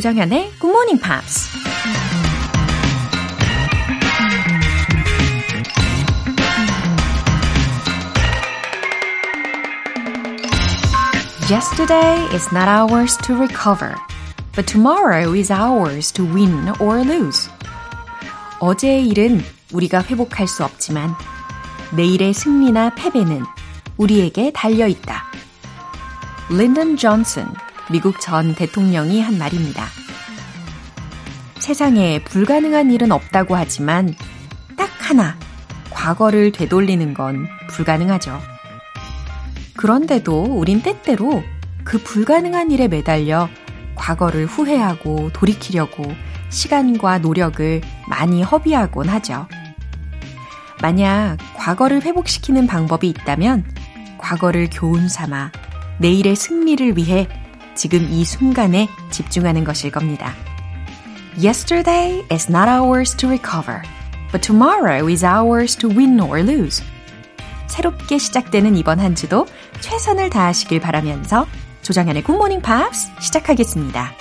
조장현의 Good Morning Pops. Yesterday is not ours to recover, but tomorrow is ours to win or lose. 어제의 일은 우리가 회복할 수 없지만 내일의 승리나 패배는 우리에게 달려 있다. 린던 존슨, 미국 전 대통령이 한 말입니다. 세상에 불가능한 일은 없다고 하지만 딱 하나, 과거를 되돌리는 건 불가능하죠. 그런데도 우린 때때로 그 불가능한 일에 매달려 과거를 후회하고 돌이키려고 시간과 노력을 많이 허비하곤 하죠. 만약 과거를 회복시키는 방법이 있다면 과거를 교훈 삼아 내일의 승리를 위해 지금 이 순간에 집중하는 것일 겁니다. Yesterday is not ours to recover, but tomorrow is ours to win or lose. 새롭게 시작되는 이번 한 주도 최선을 다하시길 바라면서 조장현의 굿모닝 팝스 시작하겠습니다.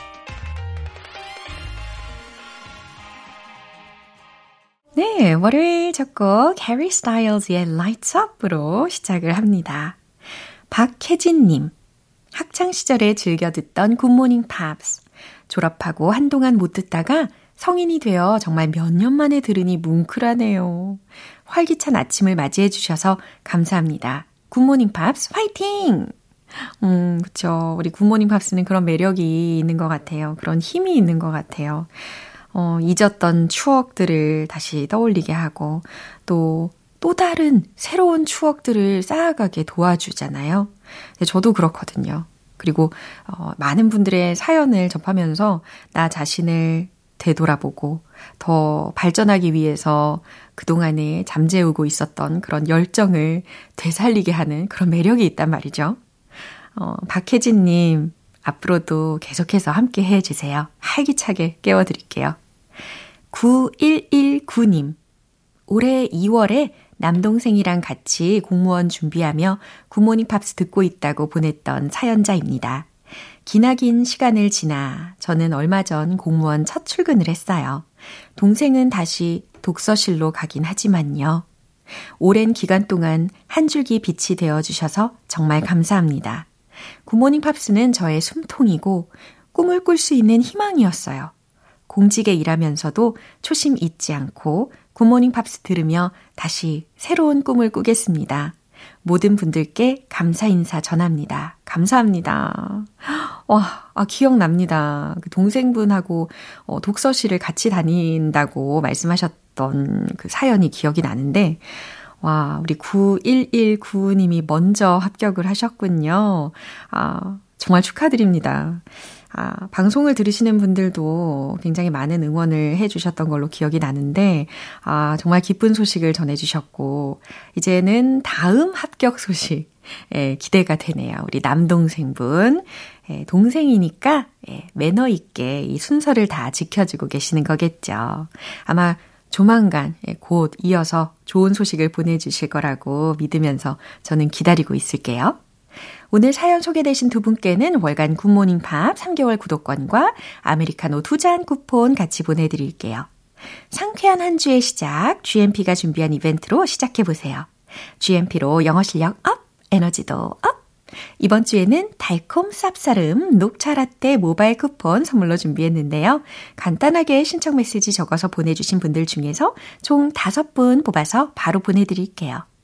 네, 월요일 첫 곡 해리 스타일즈의 Lights Up으로 시작을 합니다. 박혜진님, 학창 시절에 즐겨 듣던 굿모닝 팝스. 졸업하고 한동안 못 듣다가 성인이 되어 정말 몇 년 만에 들으니 뭉클하네요. 활기찬 아침을 맞이해 주셔서 감사합니다. 굿모닝 팝스 화이팅! 음, 그쵸. 우리 굿모닝 팝스는 그런 매력이 있는 것 같아요. 그런 힘이 있는 것 같아요. 어, 잊었던 추억들을 다시 떠올리게 하고, 또, 또 다른 새로운 추억들을 쌓아가게 도와주잖아요. 저도 그렇거든요. 그리고, 어, 많은 분들의 사연을 접하면서 나 자신을 되돌아보고 더 발전하기 위해서 그동안에 잠재우고 있었던 그런 열정을 되살리게 하는 그런 매력이 있단 말이죠. 어, 박혜진님, 앞으로도 계속해서 함께 해주세요. 활기차게 깨워드릴게요. 9119님, 올해 2월에 남동생이랑 같이 공무원 준비하며 굿모닝 팝스 듣고 있다고 보냈던 사연자입니다. 기나긴 시간을 지나 저는 얼마 전 공무원 첫 출근을 했어요. 동생은 다시 독서실로 가긴 하지만요. 오랜 기간 동안 한 줄기 빛이 되어 주셔서 정말 감사합니다. 굿모닝 팝스는 저의 숨통이고 꿈을 꿀 수 있는 희망이었어요. 공직에 일하면서도 초심 잊지 않고 굿모닝 팝스 들으며 다시 새로운 꿈을 꾸겠습니다. 모든 분들께 감사 인사 전합니다. 감사합니다. 와, 아, 기억납니다. 그 동생분하고 어, 독서실을 같이 다닌다고 말씀하셨던 그 사연이 기억이 나는데, 와, 우리 9119님이 먼저 합격을 하셨군요. 아, 정말 축하드립니다. 아, 방송을 들으시는 분들도 굉장히 많은 응원을 해 주셨던 걸로 기억이 나는데, 아, 정말 기쁜 소식을 전해 주셨고, 이제는 다음 합격 소식, 예, 기대가 되네요. 우리 남동생분. 예, 동생이니까, 예, 매너 있게 이 순서를 다 지켜주고 계시는 거겠죠. 아마 조만간, 예, 곧 이어서 좋은 소식을 보내주실 거라고 믿으면서 저는 기다리고 있을게요. 오늘 사연 소개되신 두 분께는 월간 굿모닝 팝스 3개월 구독권과 아메리카노 두 잔 쿠폰 같이 보내드릴게요. 상쾌한 한 주의 시작, GMP가 준비한 이벤트로 시작해보세요. GMP로 영어 실력 up, 에너지도 up! 이번 주에는 달콤 쌉싸름 녹차 라떼 모바일 쿠폰 선물로 준비했는데요. 간단하게 신청 메시지 적어서 보내주신 분들 중에서 총 5분 뽑아서 바로 보내드릴게요.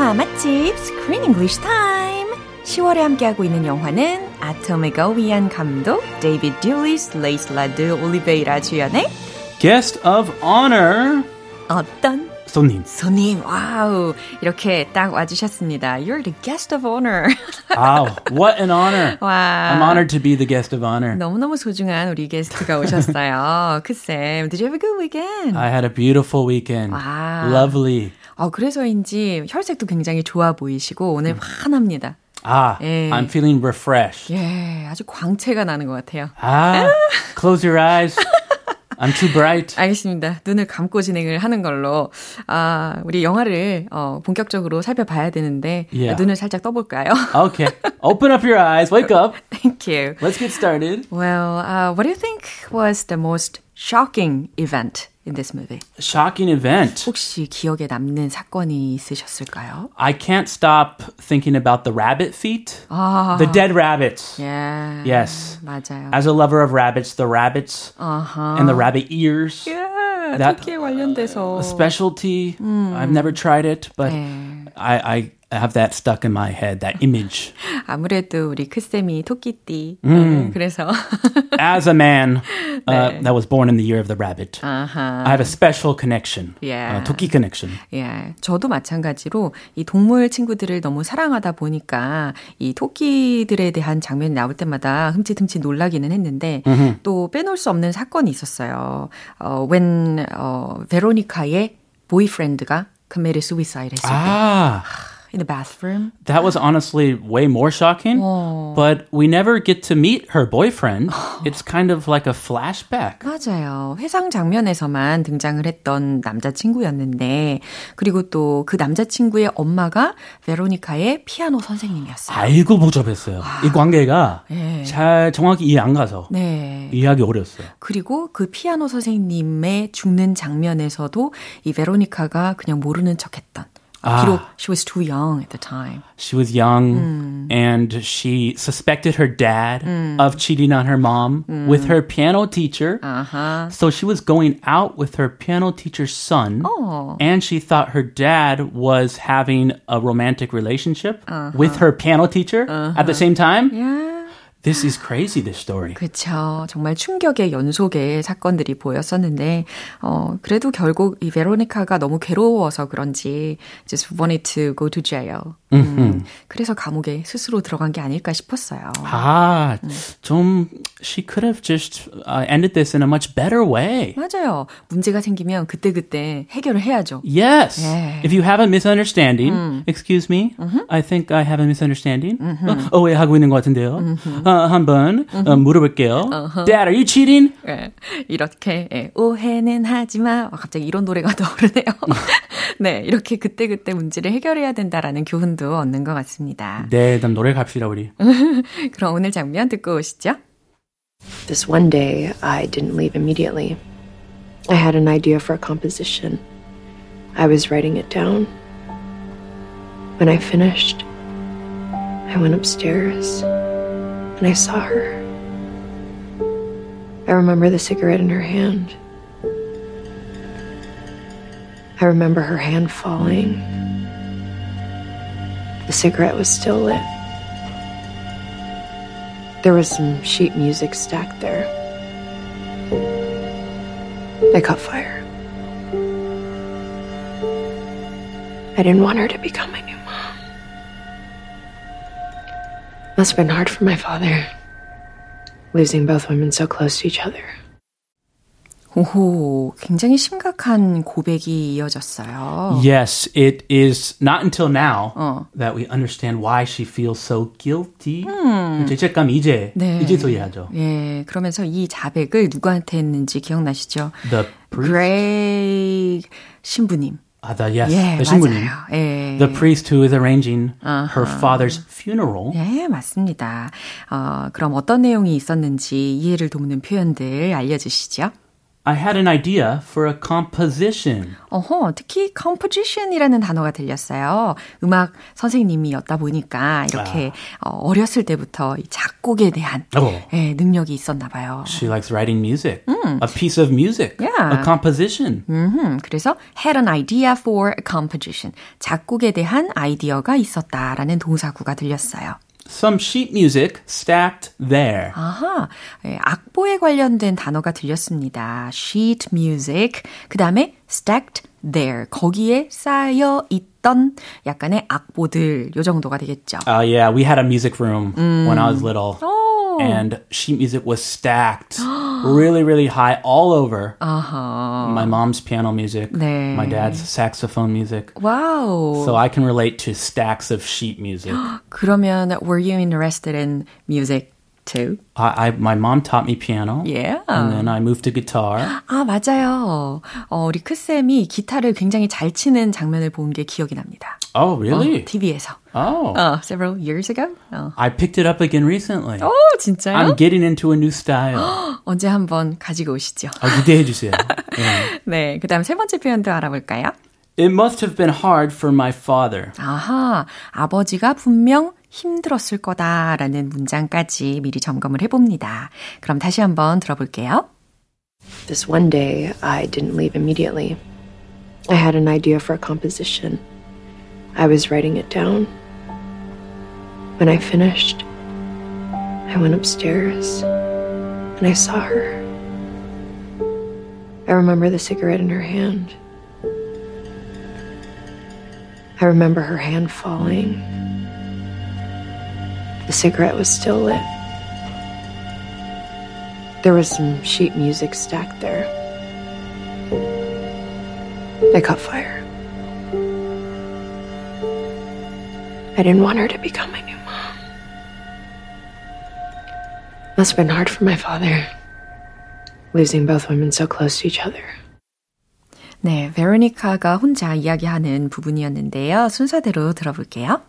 영화 맛집 Screen English Time. 10월에 함께하고 있는 영화는 아토미가 위한 감독 데이비드 듀리스 레이슬라드 올리베이라 주연의 guest of honor. 어떤 손님. 손님, 와우. 이렇게 딱 와주셨습니다. You're the guest of honor. Wow, what an honor. 와. I'm honored to be the guest of honor. 너무너무 소중한 우리 게스트가 오셨어요. 크쌤, did you have a good weekend? I had a beautiful weekend. 와. Lovely. 어, 그래서인지 혈색도 굉장히 좋아 보이시고 오늘 환합니다. Ah, 예. I'm feeling refreshed. 예, 아주 광채가 나는 것 같아요. Ah, close your eyes. I'm too bright. 알겠습니다. 눈을 감고 진행을 하는 걸로. 아, 우리 영화를 어, 본격적으로 살펴봐야 되는데 Yeah. 눈을 살짝 떠볼까요? Okay, open up your eyes. Wake up. Thank you. Let's get started. Well, uh, what do you think was the most shocking event in this movie? Shocking event. 혹시 기억에 남는 사건이 있으셨을까요? I can't stop thinking about the rabbit feet. 아, The dead rabbits. 예. Yes. 맞아요. As a lover of rabbits, the rabbits 아하. and the rabbit ears. 예, That- 토끼에 관련돼서. A specialty. I've never tried it, but 네. I, I have that stuck in my head, that image. 아무래도 우리 크쌤이 토끼띠. 네, 그래서. As a man uh, 네. that was born in the year of the rabbit, 아하. I have a special connection. Yeah. Uh, 토끼 connection. 예, 저도 마찬가지로 이 동물 친구들을 너무 사랑하다 보니까 이 토끼들에 대한 장면이 나올 때마다 흠칫흠칫 놀라기는 했는데 또 빼놓을 수 없는 사건이 있었어요. 어, when 어, 베로니카의 보이프렌드가 committed suicide 했을 때 Ah, in the bathroom. that was honestly way more shocking. 어. But we never get to meet her boyfriend. It's kind of like a flashback. 맞아요. 회상 장면에서만 등장을 했던 남자친구였는데, 그리고 또 그 남자친구의 엄마가 베로니카의 피아노 선생님이었어요. 아이고 복잡했어요. 이 관계가 예. 잘 정확히 이해 안 가서 네. 이해하기 어려웠어요. 그리고 그 피아노 선생님의 죽는 장면에서도 이 베로니카가 그냥 모르는 척했던. Ah. She was too young at the time. She was young mm. and she suspected her dad mm. of cheating on her mom mm. with her piano teacher. Uh-huh. So she was going out with her piano teacher's son. Oh. And she thought her dad was having a romantic relationship uh-huh. with her piano teacher uh-huh. at the uh-huh. same time. Yeah. This is crazy, this story. 그쵸. 정말 충격의 연속의 사건들이 보였었는데, 어, 그래도 결국 이 베로니카가 너무 괴로워서 그런지, just wanted to go to jail. 음, 그래서 감옥에 스스로 들어간 게 아닐까 싶었어요. Ah, 좀, she could have just uh, ended this in a much better way. 맞아요. 문제가 생기면 그때그때 해결을 해야죠. Yes. Yeah. If you have a misunderstanding, excuse me, I think I have a misunderstanding. 어, 오해하고 있는 것 같은데요. 어, 한번 어, 물어볼게요. Dad, are you cheating? 예, 이렇게 예, 오해는 하지 마. 아, 갑자기 이런 노래가 떠오르네요. 네, 이렇게 그때 그때 문제를 해결해야 된다라는 교훈도 얻는 것 같습니다. 네, 그럼 노래 갑시다 우리. 그럼 오늘 장면 듣고 오시죠. This one day, I didn't leave immediately. I had an idea for a composition. I was writing it down. When I finished, I went upstairs and I saw her. I remember the cigarette in her hand. I remember her hand falling. The cigarette was still lit. There was some sheet music stacked there. I caught fire. I didn't want her to become my new Must have been hard for my father, losing both women so close to each other. 오호, 굉장히 심각한 고백이 이어졌어요. Yes, it is not until now 어. that we understand why she feels so guilty. 죄책감 이제 네. 이제서 이해하죠. 예, 그러면서 이 자백을 누구한테 했는지 기억나시죠? The priest. 그레이 신부님. Ah, the, yes, 예, the 신부님. 예. The priest who is arranging her father's funeral. 예, 맞습니다. 어, 그럼 어떤 내용이 있었는지 이해를 돕는 표현들 알려주시죠. I had an idea for a composition. 어허, 특히 composition이라는 단어가 들렸어요. 음악 선생님이었다 보니까 이렇게 어, 어렸을 때부터 이 작곡에 대한 어. 예, 능력이 있었나 봐요. She likes writing music. A piece of music. Yeah. A composition. 음, 그래서 had an idea for a composition. 작곡에 대한 아이디어가 있었다라는 동사구가 들렸어요. Some sheet music stacked there. 아하, 예, 악보에 관련된 단어가 들렸습니다. sheet music. 그 다음에 stacked there. 거기에 쌓여 있던 약간의 악보들, 요 정도가 되겠죠. Uh, yeah, we had a music room when I was little. 오. And sheet music was stacked really, really high all over. 아하. My mom's piano music, 네. my dad's saxophone music. 와우. So I can relate to stacks of sheet music. 그러면 were you interested in music too? I, I my mom taught me piano. Yeah. And then I moved to guitar. 아, 맞아요. 어, 우리 크쌤이 기타를 굉장히 잘 치는 장면을 본 게 기억이 납니다. Oh, really? 어, TV에서. Oh. 어, several years ago? 어. I picked it up again recently. 오, 진짜요? I'm getting into a new style. 언제 한번 가지고 오시죠. 어, 기대해 주세요. 네. 네, 그 다음 세 번째 표현도 알아볼까요? It must have been hard for my father. 아하, 아버지가 분명 힘들었을 거다라는 문장까지 미리 점검을 해봅니다. 그럼 다시 한번 들어볼게요. This one day, I didn't leave immediately. I had an idea for a composition. I was writing it down. When I finished, I went upstairs and I saw her. I remember the cigarette in her hand. I remember her hand falling. The cigarette was still lit. There was some sheet music stacked there. I caught fire. I didn't want her to become my new mom. Must have been hard for my father, losing both women so close to each other. 네, 베로니카가 혼자 이야기하는 부분이었는데요. 순서대로 들어볼게요.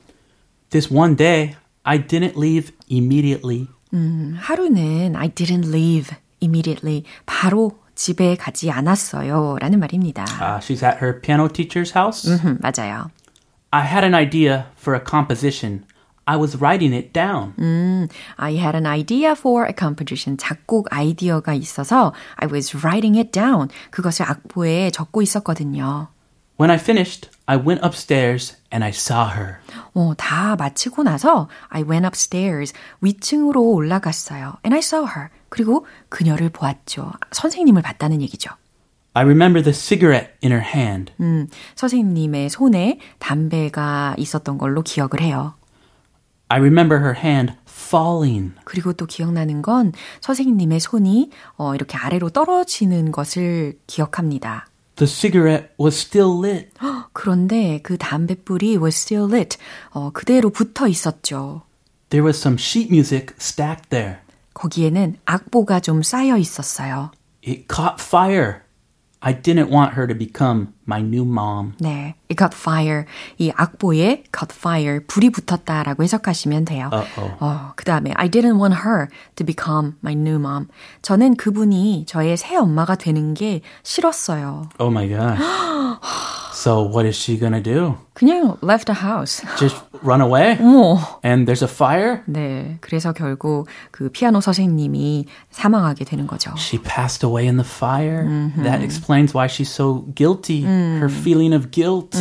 This one day, I didn't leave immediately. 음, 하루는 I didn't leave immediately. 바로 집에 가지 않았어요. 라는 말입니다. Uh, she's at her piano teacher's house. 음, 맞아요. I had an idea for a composition. I was writing it down. 음, I had an idea for a composition. 작곡 아이디어가 있어서 I was writing it down. 그것을 악보에 적고 있었거든요. When I finished, I went upstairs and I saw her. 어, 다 마치고 나서 I went upstairs. 위층으로 올라갔어요. And I saw her. 그리고 그녀를 보았죠. 선생님을 봤다는 얘기죠. I remember the cigarette in her hand. 음, 선생님의 손에 담배가 있었던 걸로 기억을 해요. I remember her hand falling. 그리고 또 기억나는 건 선생님의 손이 어, 이렇게 아래로 떨어지는 것을 기억합니다. The cigarette was still lit. 그런데 그 담뱃불이 was still lit. 어, 그대로 붙어 있었죠. There was some sheet music stacked there. 거기에는 악보가 좀 쌓여 있었어요. It caught fire. I didn't want her to become my new mom. 네, it got fire. 이 악보에 got fire, 불이 붙었다라고 해석하시면 돼요. Uh-oh. 어, 그 다음에 I didn't want her to become my new mom. 저는 그분이 저의 새 엄마가 되는 게 싫었어요. Oh my gosh. so what is she gonna do? 그냥 left the house. Just run away? 어머. And there's a fire? 네, 그래서 결국 그 피아노 선생님이 사망하게 되는 거죠. She passed away in the fire. That explains why she's so guilty. Her feeling of guilt.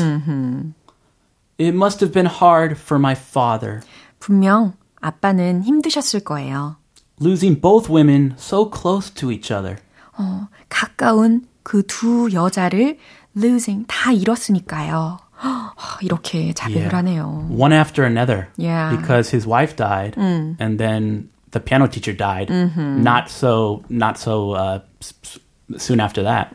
It must have been hard for my father. 분명 아빠는 힘드셨을 거예요. Losing both women so close to each other. 어, 가까운 그 두 여자를 losing 다 잃었으니까요. 이렇게 자백을 Yeah. 하네요. One after another. Yeah. Because his wife died and then the piano teacher died. Not so not so uh, s- s- soon after that.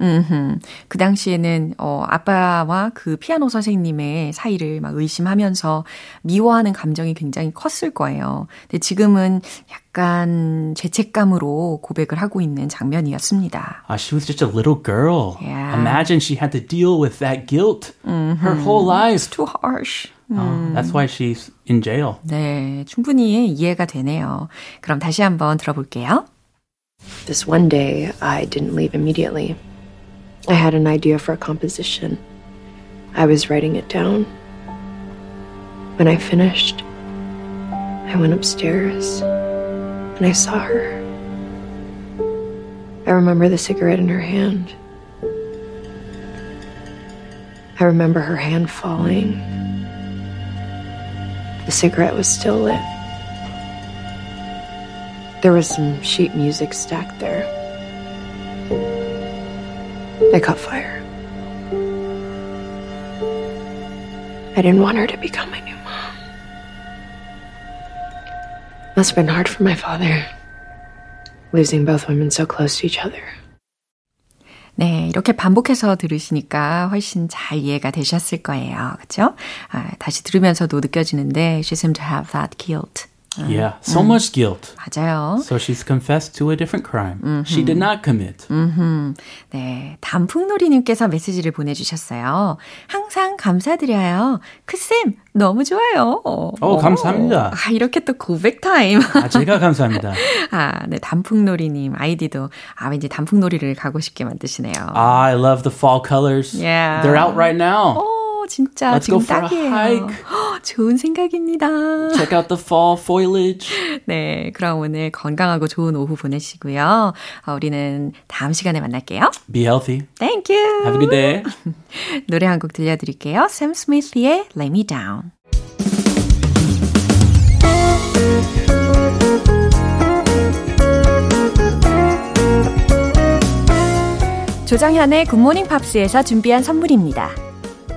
그 당시에는 어, 아빠와 그 피아노 선생님의 사이를 막 의심하면서 미워하는 감정이 굉장히 컸을 거예요. 근데 지금은 약간 죄책감으로 고백을 하고 있는 장면이었습니다. Uh, she was just a little girl. Yeah. Imagine she had to deal with that guilt her whole life. Too harsh. Uh, that's why she's in jail. 네, 충분히 이해가 되네요. 그럼 다시 한번 들어볼게요. This one day, I didn't leave immediately. I had an idea for a composition. I was writing it down. When I finished, I went upstairs and I saw her. I remember the cigarette in her hand. I remember her hand falling. The cigarette was still lit. There was some sheet music stacked there. They caught fire. I didn't want her to become my new mom. Must have been hard for my father, losing both women so close to each other. 네, 이렇게 반복해서 들으시니까 훨씬 잘 이해가 되셨을 거예요. 그렇죠? 아, 다시 들으면서도 느껴지는데 she seemed to have that guilt. Yeah, so much guilt. 맞아요. So she's confessed to a different crime. She did not commit. 네, 단풍놀이님께서 메시지를 보내주셨어요. 항상 감사드려요. 크쌤, 너무 좋아요. 오, 감사합니다. 아, 이렇게 또 고백 타임. 아, 제가 감사합니다. 아, 네, 단풍놀이님 아이디도 아, 왠지 단풍놀이를 가고 싶게 만드시네요. I love the fall colors. Yeah. They're out right now. 오, 진짜 Let's 지금 딱이에요. 좋은 생각입니다. Check out the fall foliage. 네, 그럼 오늘 건강하고 좋은 오후 보내시고요. 어, 우리는 다음 시간에 만날게요. Be healthy. Thank you. Have a good day. 노래 한 곡 들려드릴게요. 샘 스미스의 Lay Me Down. 조정현의 굿모닝 팝스에서 준비한 선물입니다.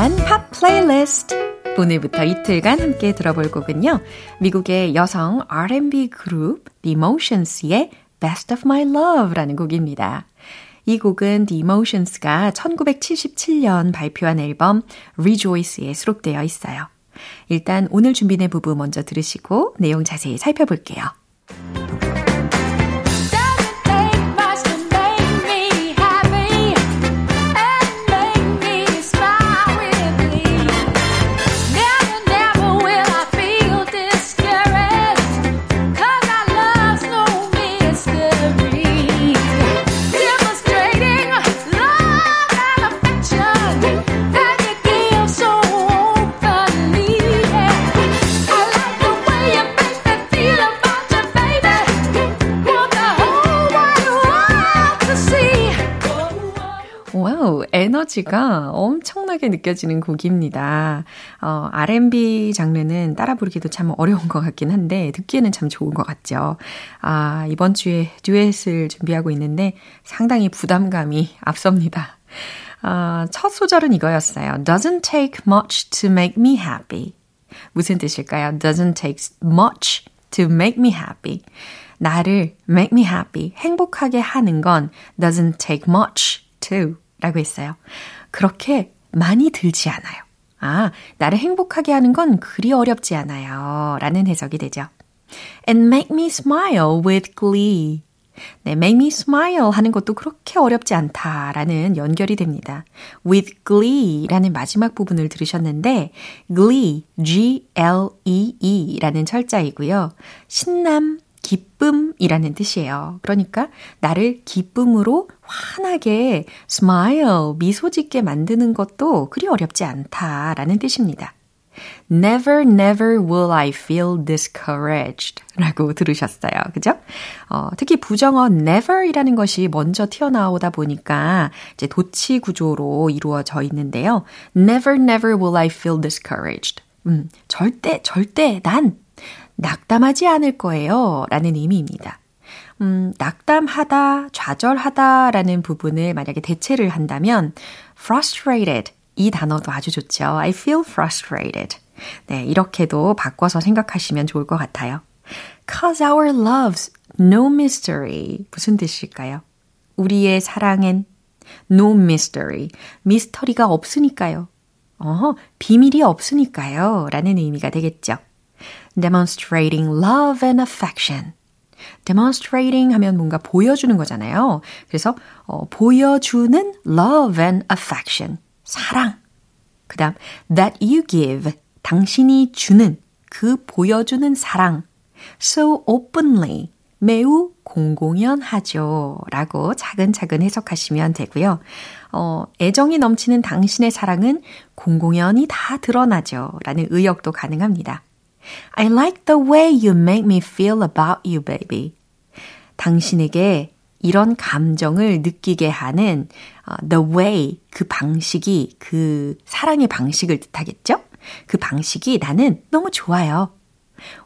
특별한 팝 플레이리스트. 오늘부터 이틀간 함께 들어볼 곡은요. 미국의 여성 R&B 그룹 The Emotions의 Best of My Love라는 곡입니다. 이 곡은 The Emotions가 1977년 발표한 앨범 Rejoice에 수록되어 있어요. 일단 오늘 준비된 부분 먼저 들으시고 내용 자세히 살펴볼게요. 에너지가 엄청나게 느껴지는 곡입니다. 어, R&B 장르는 따라 부르기도 참 어려운 것 같긴 한데, 듣기에는 참 좋은 것 같죠. 아, 이번 주에 듀엣을 준비하고 있는데 상당히 부담감이 앞섭니다. 아, 첫 소절은 이거였어요. Doesn't take much to make me happy. 무슨 뜻일까요? Doesn't take much to make me happy. 나를 make me happy, 행복하게 하는 건 doesn't take much to 라고 했어요. 그렇게 많이 들지 않아요. 아, 나를 행복하게 하는 건 그리 어렵지 않아요. 라는 해석이 되죠. And make me smile with glee. 네, make me smile 하는 것도 그렇게 어렵지 않다라는 연결이 됩니다. with glee 라는 마지막 부분을 들으셨는데, glee, G-L-E-E 라는 철자이고요. 신남, 기쁨이라는 뜻이에요. 그러니까 나를 기쁨으로 환하게 smile, 미소 짓게 만드는 것도 그리 어렵지 않다라는 뜻입니다. Never, never will I feel discouraged 라고 들으셨어요. 그죠? 어, 특히 부정어 never 이라는 것이 먼저 튀어나오다 보니까 이제 도치 구조로 이루어져 있는데요. Never, never will I feel discouraged. 음, 절대, 절대 난 낙담하지 않을 거예요. 라는 의미입니다. 음, 낙담하다, 좌절하다 라는 부분을 만약에 대체를 한다면 frustrated 이 단어도 아주 좋죠. I feel frustrated. 네, 이렇게도 바꿔서 생각하시면 좋을 것 같아요. Cause our love's no mystery. 무슨 뜻일까요? 우리의 사랑엔 no mystery. 미스터리가 없으니까요. 어, 비밀이 없으니까요. 라는 의미가 되겠죠. Demonstrating love and affection. demonstrating 하면 뭔가 보여주는 거잖아요. 그래서 어, 보여주는 love and affection. 사랑. 그 다음, that you give, 당신이 주는, 그 보여주는 사랑. so openly, 매우 공공연하죠. 라고 차근차근 해석하시면 되고요. 어, 애정이 넘치는 당신의 사랑은 공공연히 다 드러나죠. 라는 의역도 가능합니다. I like the way you make me feel about you, baby. 당신에게 이런 감정을 느끼게 하는 uh, the way, 그 방식이, 그 사랑의 방식을 뜻하겠죠? 그 방식이 나는 너무 좋아요.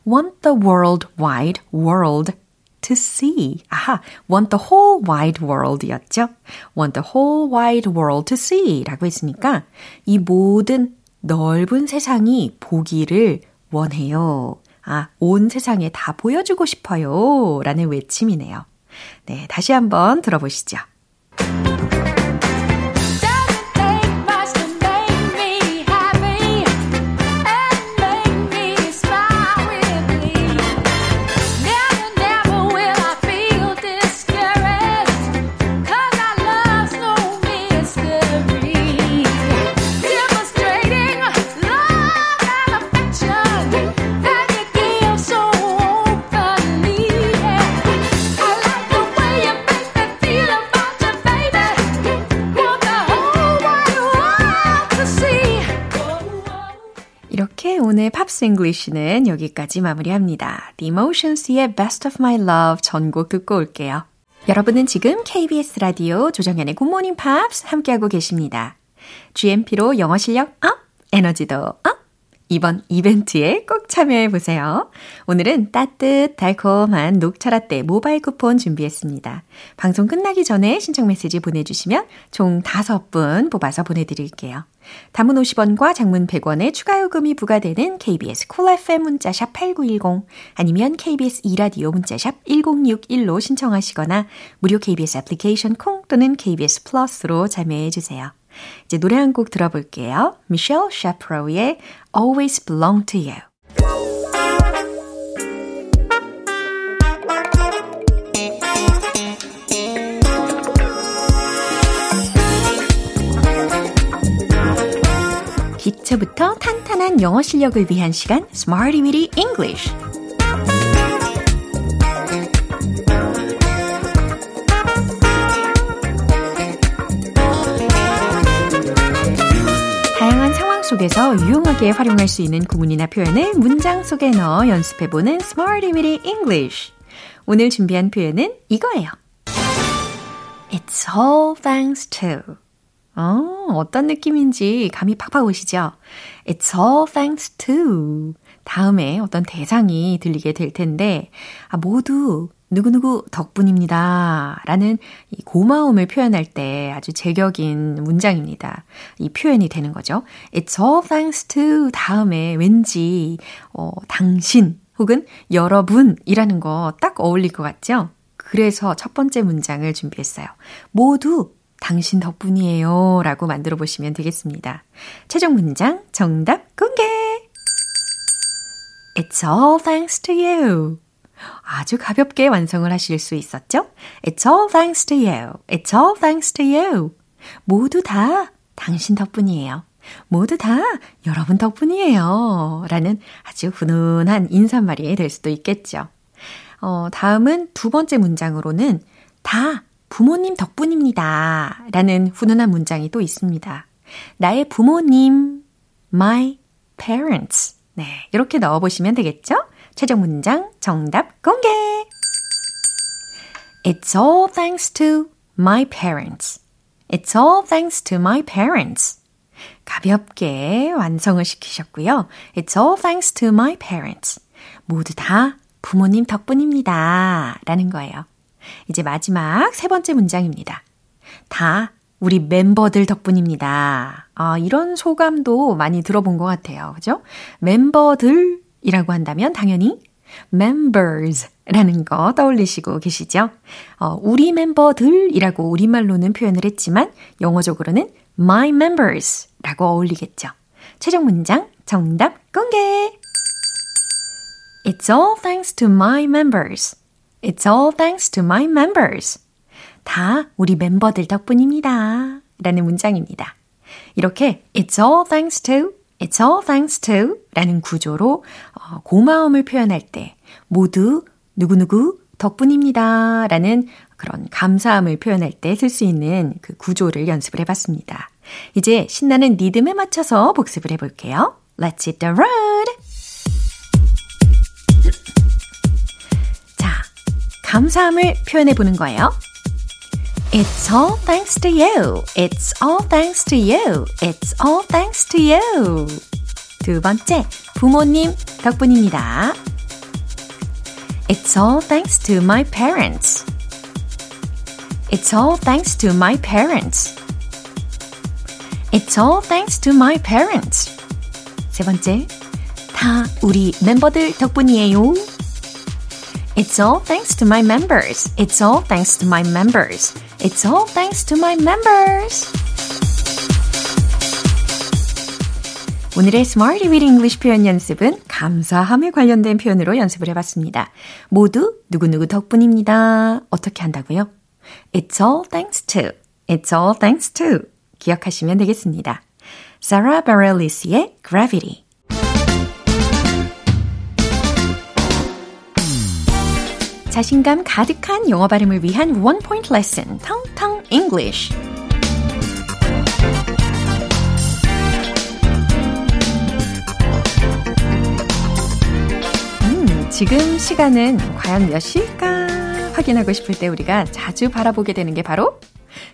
Want the world wide world to see. 아하, want the whole wide world 였죠? want the whole wide world to see 라고 했으니까 이 모든 넓은 세상이 보기를 원해요. 아, 온 세상에 다 보여주고 싶어요. 라는 외침이네요. 네, 다시 한번 들어보시죠. 오늘 Pops English는 여기까지 마무리합니다. The Emotions의 Best of My Love 전곡 듣고 올게요. 여러분은 지금 KBS 라디오 조정현의 굿모닝 팝스 함께하고 계십니다. GMP로 영어 실력 up, 에너지도 up! 이번 이벤트에 꼭 참여해 보세요. 오늘은 따뜻 달콤한 녹차라떼 모바일 쿠폰 준비했습니다. 방송 끝나기 전에 신청 메시지 보내주시면 총 5분 뽑아서 보내드릴게요. 단문 50원과 장문 100원의 추가 요금이 부과되는 KBS Cool FM 문자샵 8910 아니면 KBS 2라디오 문자샵 1061로 신청하시거나 무료 KBS 애플리케이션 콩 또는 KBS 플러스로 참여해 주세요. 이제 노래 한 곡 들어볼게요. 미셸 샤프로의 Always Belong to You. 기초부터 탄탄한 영어 실력을 위한 시간 Smarty Weedy English. 속에서 유용하게 활용할 수 있는 구문이나 표현을 문장 속에 넣어 연습해보는 Smarty Weedy English. 오늘 준비한 표현은 이거예요. It's all thanks to. 어, 어떤 느낌인지 감이 팍팍 오시죠? It's all thanks to. 다음에 어떤 대상이 들리게 될 텐데, 아, 모두 누구누구 덕분입니다. 라는 이 고마움을 표현할 때 아주 제격인 문장입니다. 이 표현이 되는 거죠. It's all thanks to 다음에 왠지, 어, 당신 혹은 여러분이라는 거 딱 어울릴 것 같죠? 그래서 첫 번째 문장을 준비했어요. 모두 당신 덕분이에요. 라고 만들어 보시면 되겠습니다. 최종 문장 정답 공개! It's all thanks to you. 아주 가볍게 완성을 하실 수 있었죠? It's all thanks to you. It's all thanks to you. 모두 다 당신 덕분이에요. 모두 다 여러분 덕분이에요. 라는 아주 훈훈한 인사말이 될 수도 있겠죠. 어, 다음은 두 번째 문장으로는 다 부모님 덕분입니다. 라는 훈훈한 문장이 또 있습니다. 나의 부모님, my parents. 네, 이렇게 넣어보시면 되겠죠? 최종 문장 정답 공개! It's all thanks to my parents. It's all thanks to my parents. 가볍게 완성을 시키셨고요. It's all thanks to my parents. 모두 다 부모님 덕분입니다. 라는 거예요. 이제 마지막 세 번째 문장입니다. 다 우리 멤버들 덕분입니다. 아, 이런 소감도 많이 들어본 것 같아요. 그죠? 멤버들 이라고 한다면 당연히 members 라는 거 떠올리시고 계시죠? 어, 우리 멤버들이라고 우리말로는 표현을 했지만 영어적으로는 my members 라고 어울리겠죠. 최종 문장 정답 공개! It's all thanks to my members. It's all thanks to my members. 다 우리 멤버들 덕분입니다. 라는 문장입니다. 이렇게 It's all thanks to, It's all thanks to 라는 구조로 어, 고마움을 표현할 때 모두 누구누구 덕분입니다 라는 그런 감사함을 표현할 때 쓸 수 있는 그 구조를 연습을 해봤습니다. 이제 신나는 리듬에 맞춰서 복습을 해볼게요. Let's hit the road! 자, 감사함을 표현해 보는 거예요. It's all thanks to you. It's all thanks to you. It's all thanks to you. 두 번째, 부모님 덕분입니다. It's all thanks to my parents. It's all thanks to my parents. It's all thanks to my parents. 세 번째, 다 우리 멤버들 덕분이에요. It's all thanks to my members. It's all thanks to my members. It's all thanks to my members. 오늘의 Smarty Weed English 표현 연습은 감사함에 관련된 표현으로 연습을 해봤습니다. 모두 누구누구 덕분입니다. 어떻게 한다고요? It's all thanks to. It's all thanks to. 기억하시면 되겠습니다. Sarah Bareilles,의 Gravity. 자신감 가득한 영어 발음을 위한 원 포인트 레슨, 텅텅 English. 지금 시간은 과연 몇 시일까 확인하고 싶을 때 우리가 자주 바라보게 되는 게 바로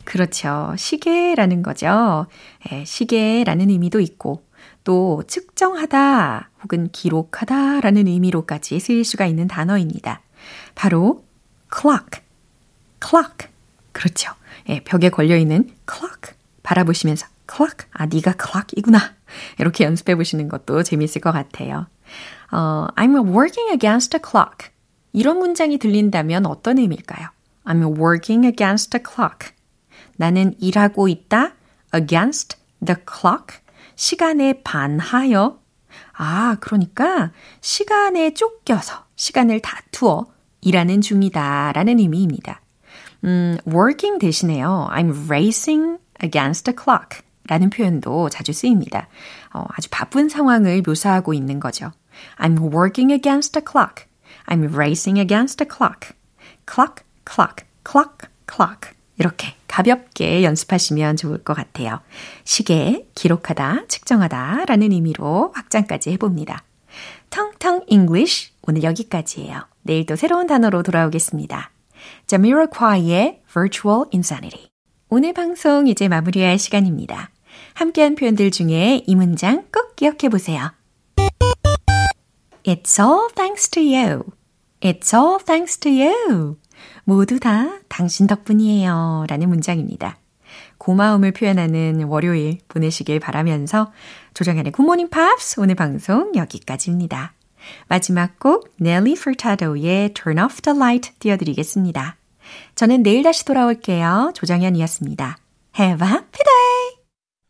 그렇죠. 시계라는 거죠. 예, 시계라는 의미도 있고 또 측정하다 혹은 기록하다 라는 의미로까지 쓰일 수가 있는 단어입니다. 바로 clock, clock. 그렇죠. 예, 벽에 걸려 있는 clock 바라보시면서 clock. 아, 네가 clock이구나. 이렇게 연습해 보시는 것도 재미있을 것 같아요. 어, I'm working against a clock. 이런 문장이 들린다면 어떤 의미일까요? I'm working against a clock. 나는 일하고 있다 against the clock. 시간에 반하여. 아, 그러니까 시간에 쫓겨서, 시간을 다투어 일하는 중이다 라는 의미입니다. 음, working 대신에요. I'm racing against the clock 라는 표현도 자주 쓰입니다. 어, 아주 바쁜 상황을 묘사하고 있는 거죠. I'm working against the clock. I'm racing against the clock. clock, clock, clock, clock. 이렇게 가볍게 연습하시면 좋을 것 같아요. 시계, 기록하다, 측정하다 라는 의미로 확장까지 해봅니다. 텅텅 English 오늘 여기까지예요. 내일 또 새로운 단어로 돌아오겠습니다. Jamiroquai의 Virtual Insanity. 오늘 방송 이제 마무리할 시간입니다. 함께한 표현들 중에 이 문장 꼭 기억해 보세요. It's all thanks to you. It's all thanks to you. 모두 다 당신 덕분이에요. 라는 문장입니다. 고마움을 표현하는 월요일 보내시길 바라면서 조정현의 굿모닝 팝스 오늘 방송 여기까지입니다. 마지막 곡 넬리 퍼타도의 Turn Off the Light 띄워드리겠습니다. 저는 내일 다시 돌아올게요. 조정현이었습니다. Have a happy day!